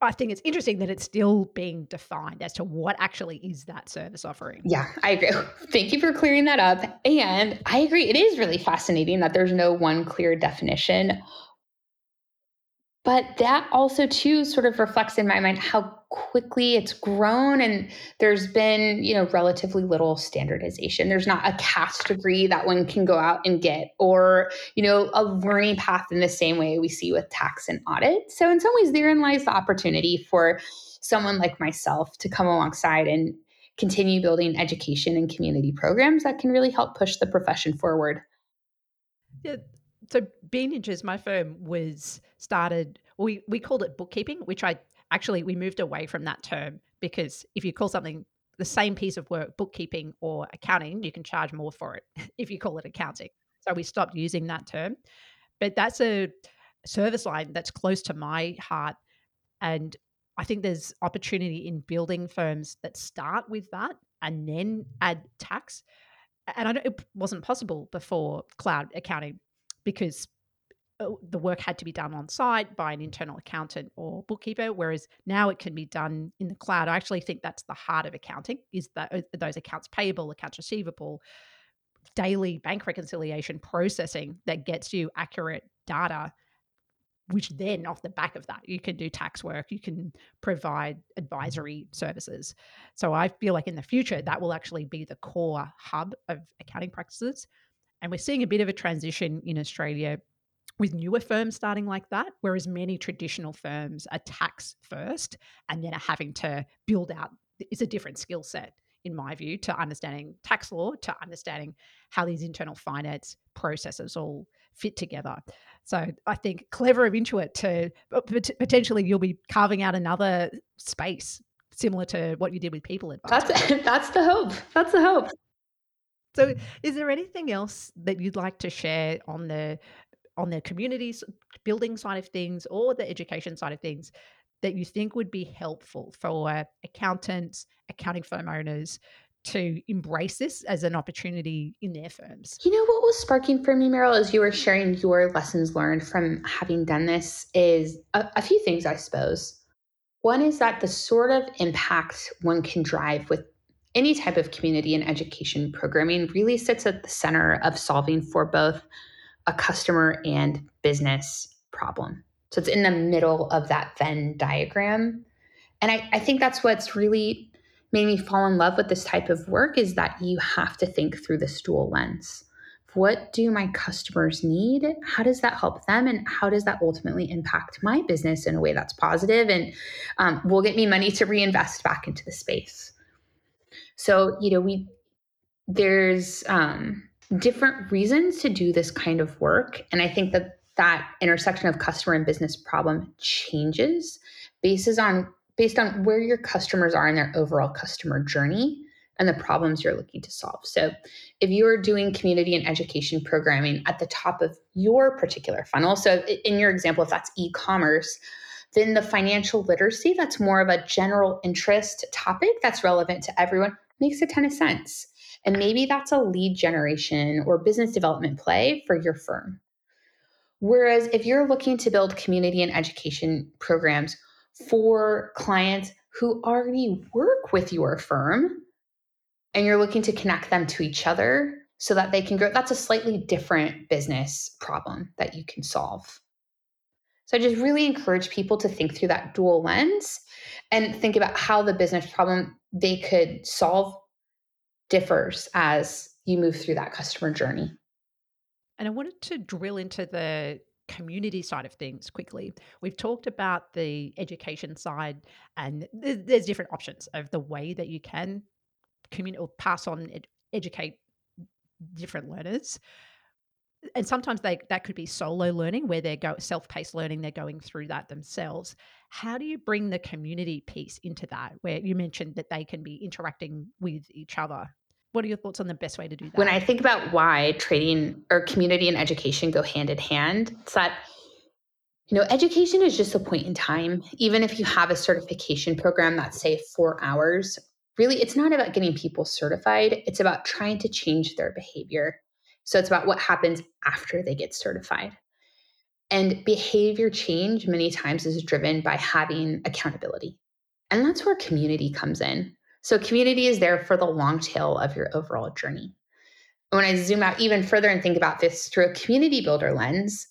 I think it's interesting that it's still being defined as to what actually is that service offering. Yeah, I agree. Thank you for clearing that up. And I agree, it is really fascinating that there's no one clear definition. But that also too sort of reflects in my mind how quickly it's grown and there's been you know relatively little standardization. There's not a CAS degree that one can go out and get or you know a learning path in the same way we see with tax and audit. So in some ways therein lies the opportunity for someone like myself to come alongside and continue building education and community programs that can really help push the profession forward so Bean Ninjas, my firm was started. We we called it bookkeeping, which I actually we moved away from that term because if you call something the same piece of work bookkeeping or accounting, you can charge more for it if you call it accounting. So we stopped using that term. But that's a service line that's close to my heart, and I think there's opportunity in building firms that start with that and then add tax. And I know it wasn't possible before cloud accounting because uh, the work had to be done on site by an internal accountant or bookkeeper whereas now it can be done in the cloud. I actually think that's the heart of accounting is that uh, those accounts payable accounts receivable daily bank reconciliation processing that gets you accurate data which then off the back of that you can do tax work you can provide advisory services. So i feel like in the future that will actually be the core hub of accounting practices and we're seeing a bit of a transition in Australia with newer firms starting like that, whereas many traditional firms are tax first and then are having to build out. It's a different skill set, in my view, to understanding tax law, to understanding how these internal finance processes all fit together. So I think clever of Intuit to uh, potentially you'll be carving out another space similar to what you did with people advice. That's that's the hope. That's the hope. So, mm-hmm. is there anything else that you'd like to share on the on the communities building side of things or the education side of things that you think would be helpful for accountants, accounting firm owners to embrace this as an opportunity in their firms? You know what was sparking for me, Meryl, as you were sharing your lessons learned from having done this is a, a few things, I suppose. One is that the sort of impact one can drive with any type of community and education programming really sits at the center of solving for both a customer and business problem. So it's in the middle of that Venn diagram. And I, I think that's what's really made me fall in love with this type of work is that you have to think through this dual lens. What do my customers need? How does that help them? And how does that ultimately impact my business in a way that's positive and um, will get me money to reinvest back into the space? So, you know, we there's um, different reasons to do this kind of work, and I think that that intersection of customer and business problem changes based on based on where your customers are in their overall customer journey and the problems you're looking to solve. So, if you're doing community and education programming at the top of your particular funnel, so in your example, if that's e commerce, then the financial literacy, that's more of a general interest topic that's relevant to everyone makes a ton of sense. And maybe that's a lead generation or business development play for your firm. Whereas if you're looking to build community and education programs for clients who already work with your firm and you're looking to connect them to each other so that they can grow, that's a slightly different business problem that you can solve. So I just really encourage people to think through that dual lens and think about how the business problem they could solve differs as you move through that customer journey. And I wanted to drill into the community side of things quickly. We've talked about the education side, and there's different options of the way that you can communicate or pass on ed- educate different learners and sometimes they that could be solo learning where they're go self-paced learning they're going through that themselves how do you bring the community piece into that where you mentioned that they can be interacting with each other? What are your thoughts on the best way to do that? When i think about why trading or community and education go hand in hand it's that you know education is just a point in time. Even if you have a certification program that's say four hours really it's not about getting people certified. It's about trying to change their behavior. So it's about what happens after they get certified. And behavior change many times is driven by having accountability. And that's where community comes in. So community is there for the long tail of your overall journey. When I zoom out even further and think about this through a community builder lens,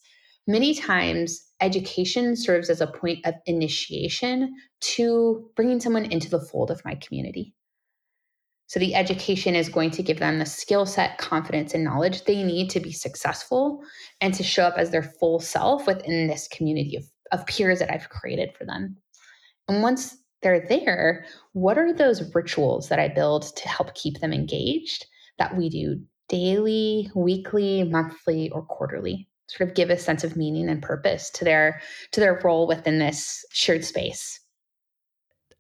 many times education serves as a point of initiation to bringing someone into the fold of my community. So the education is going to give them the skill set, confidence, and knowledge they need to be successful and to show up as their full self within this community of, of peers that I've created for them. And once they're there, what are those rituals that I build to help keep them engaged that we do daily, weekly, monthly, or quarterly? Sort of give a sense of meaning and purpose to their to their role within this shared space.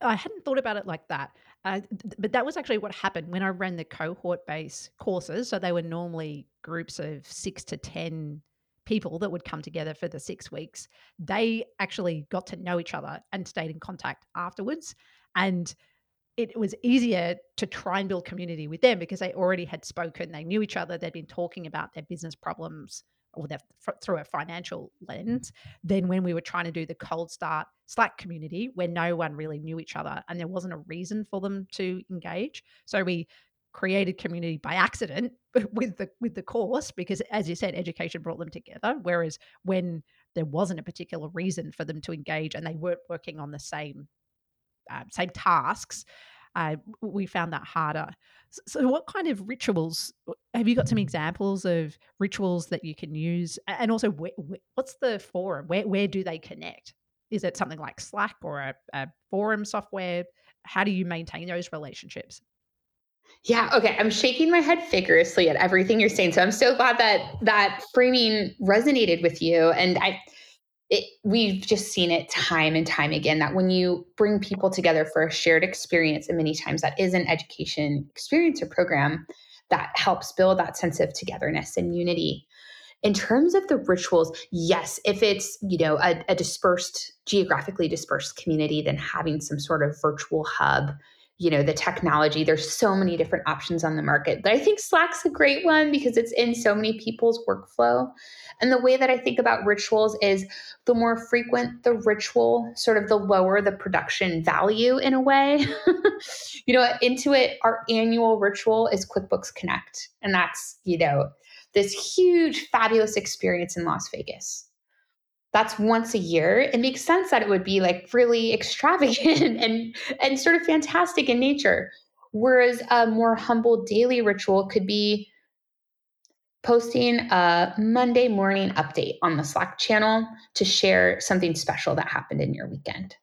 I hadn't thought about it like that. Uh, but that was actually what happened when I ran the cohort based courses. So they were normally groups of six to 10 people that would come together for the six weeks. They actually got to know each other and stayed in contact afterwards. And it was easier to try and build community with them because they already had spoken, they knew each other, they'd been talking about their business problems or their, through a financial lens than when we were trying to do the cold start Slack community where no one really knew each other and there wasn't a reason for them to engage. So we created community by accident with the with the course because as you said education brought them together whereas when there wasn't a particular reason for them to engage and they weren't working on the same uh, same tasks uh, we found that harder. So, what kind of rituals have you got? Some examples of rituals that you can use, and also where, what's the forum? Where where do they connect? Is it something like Slack or a, a forum software? How do you maintain those relationships? Yeah, okay. I'm shaking my head vigorously at everything you're saying. So I'm so glad that that framing resonated with you. And I it, we've just seen it time and time again that when you bring people together for a shared experience, and many times that is an education experience or program, that helps build that sense of togetherness and unity. In terms of the rituals, yes, if it's you know a, a dispersed, geographically dispersed community, then having some sort of virtual hub you know the technology there's so many different options on the market but i think slack's a great one because it's in so many people's workflow. And the way that i think about rituals is the more frequent the ritual sort of the lower the production value in a way. You know intuit our annual ritual is quickbooks connect and that's you know this huge fabulous experience in las vegas that's once a year. It makes sense that it would be like really extravagant and and sort of fantastic in nature. Whereas a more humble daily ritual could be posting a monday morning update on the slack channel to share something special that happened in your weekend.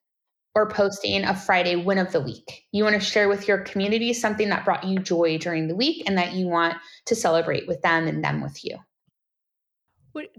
Or posting a friday win of the week. You want to share with your community something that brought you joy during the week and that you want to celebrate with them and them with you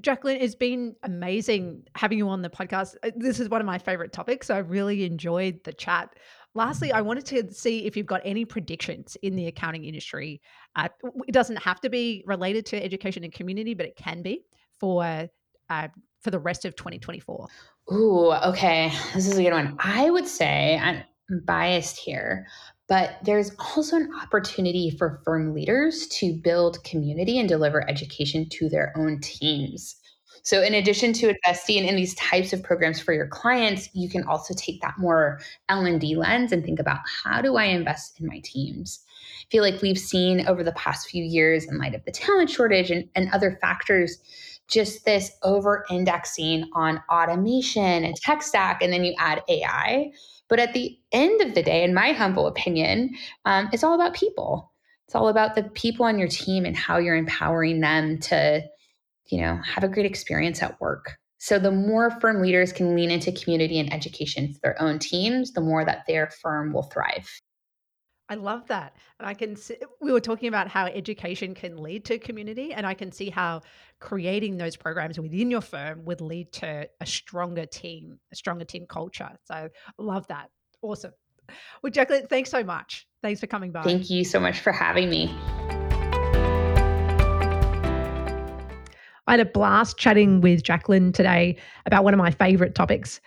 Jaclyn, it's been amazing having you on the podcast. Uh, this is one of my favorite topics. I really enjoyed the chat. Lastly, I wanted to see if you've got any predictions in the accounting industry. Uh, it doesn't have to be related to education and community, but it can be for uh, for the rest of 2024. Ooh, okay. This is a good one. I would say I'm biased here, but there's also an opportunity for firm leaders to build community and deliver education to their own teams. So, in addition to investing in these types of programs for your clients, you can also take that more L and D lens and think about how do I invest in my teams. I feel like we've seen over the past few years, in light of the talent shortage and, and other factors, just this over indexing on automation and tech stack, and then you add AI but at the end of the day, in my humble opinion, um, it's all about people. It's all about the people on your team and how you're empowering them to, you know, have a great experience at work. So the more firm leaders can lean into community and education for their own teams, the more that their firm will thrive. I love that. And I can see, we were talking about how education can lead to community, and I can see how creating those programs within your firm would lead to a stronger team, a stronger team culture. So love that. Awesome. Well, Jaclyn, thanks so much. Thanks for coming by. Thank you so much for having me. I had a blast chatting with Jaclyn today about one of my favorite topics.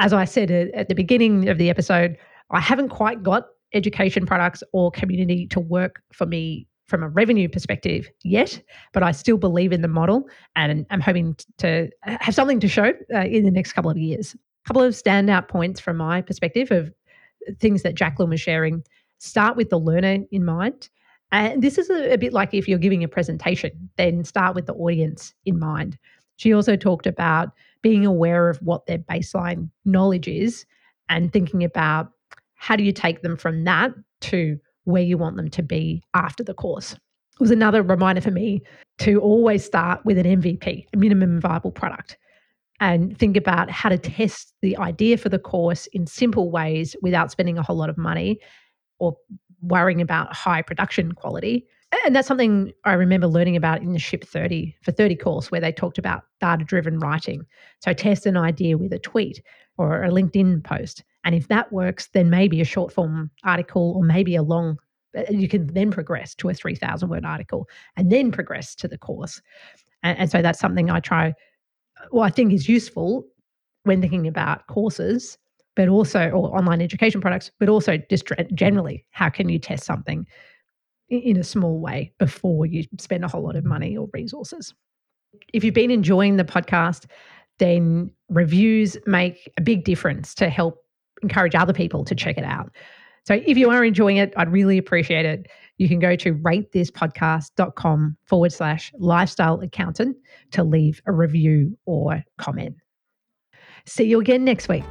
As I said uh, at the beginning of the episode, I haven't quite got education products or community to work for me from a revenue perspective yet, but I still believe in the model and I'm hoping to have something to show uh, in the next couple of years. A couple of standout points from my perspective of things that Jaclyn was sharing. Start with the learner in mind. And this is a, a bit like if you're giving a presentation, then start with the audience in mind. She also talked about being aware of what their baseline knowledge is and thinking about how do you take them from that to where you want them to be after the course. It was another reminder for me to always start with an MVP, a minimum viable product, and think about how to test the idea for the course in simple ways without spending a whole lot of money or worrying about high production quality. And that's something I remember learning about in the Ship 30 for 30 course, where they talked about data driven writing. So test an idea with a tweet or a LinkedIn post. And if that works, then maybe a short form article or maybe a long, uh, you can then progress to a 3,000 word article and then progress to the course. And, and so that's something I try, well, I think is useful when thinking about courses but also or online education products, but also just generally, how can you test something in a small way before you spend a whole lot of money or resources? If you've been enjoying the podcast, then reviews make a big difference to help encourage other people to check it out. So if you are enjoying it, I'd really appreciate it. You can go to ratethispodcast.com forward slash lifestyle accountant to leave a review or comment. See you again next week.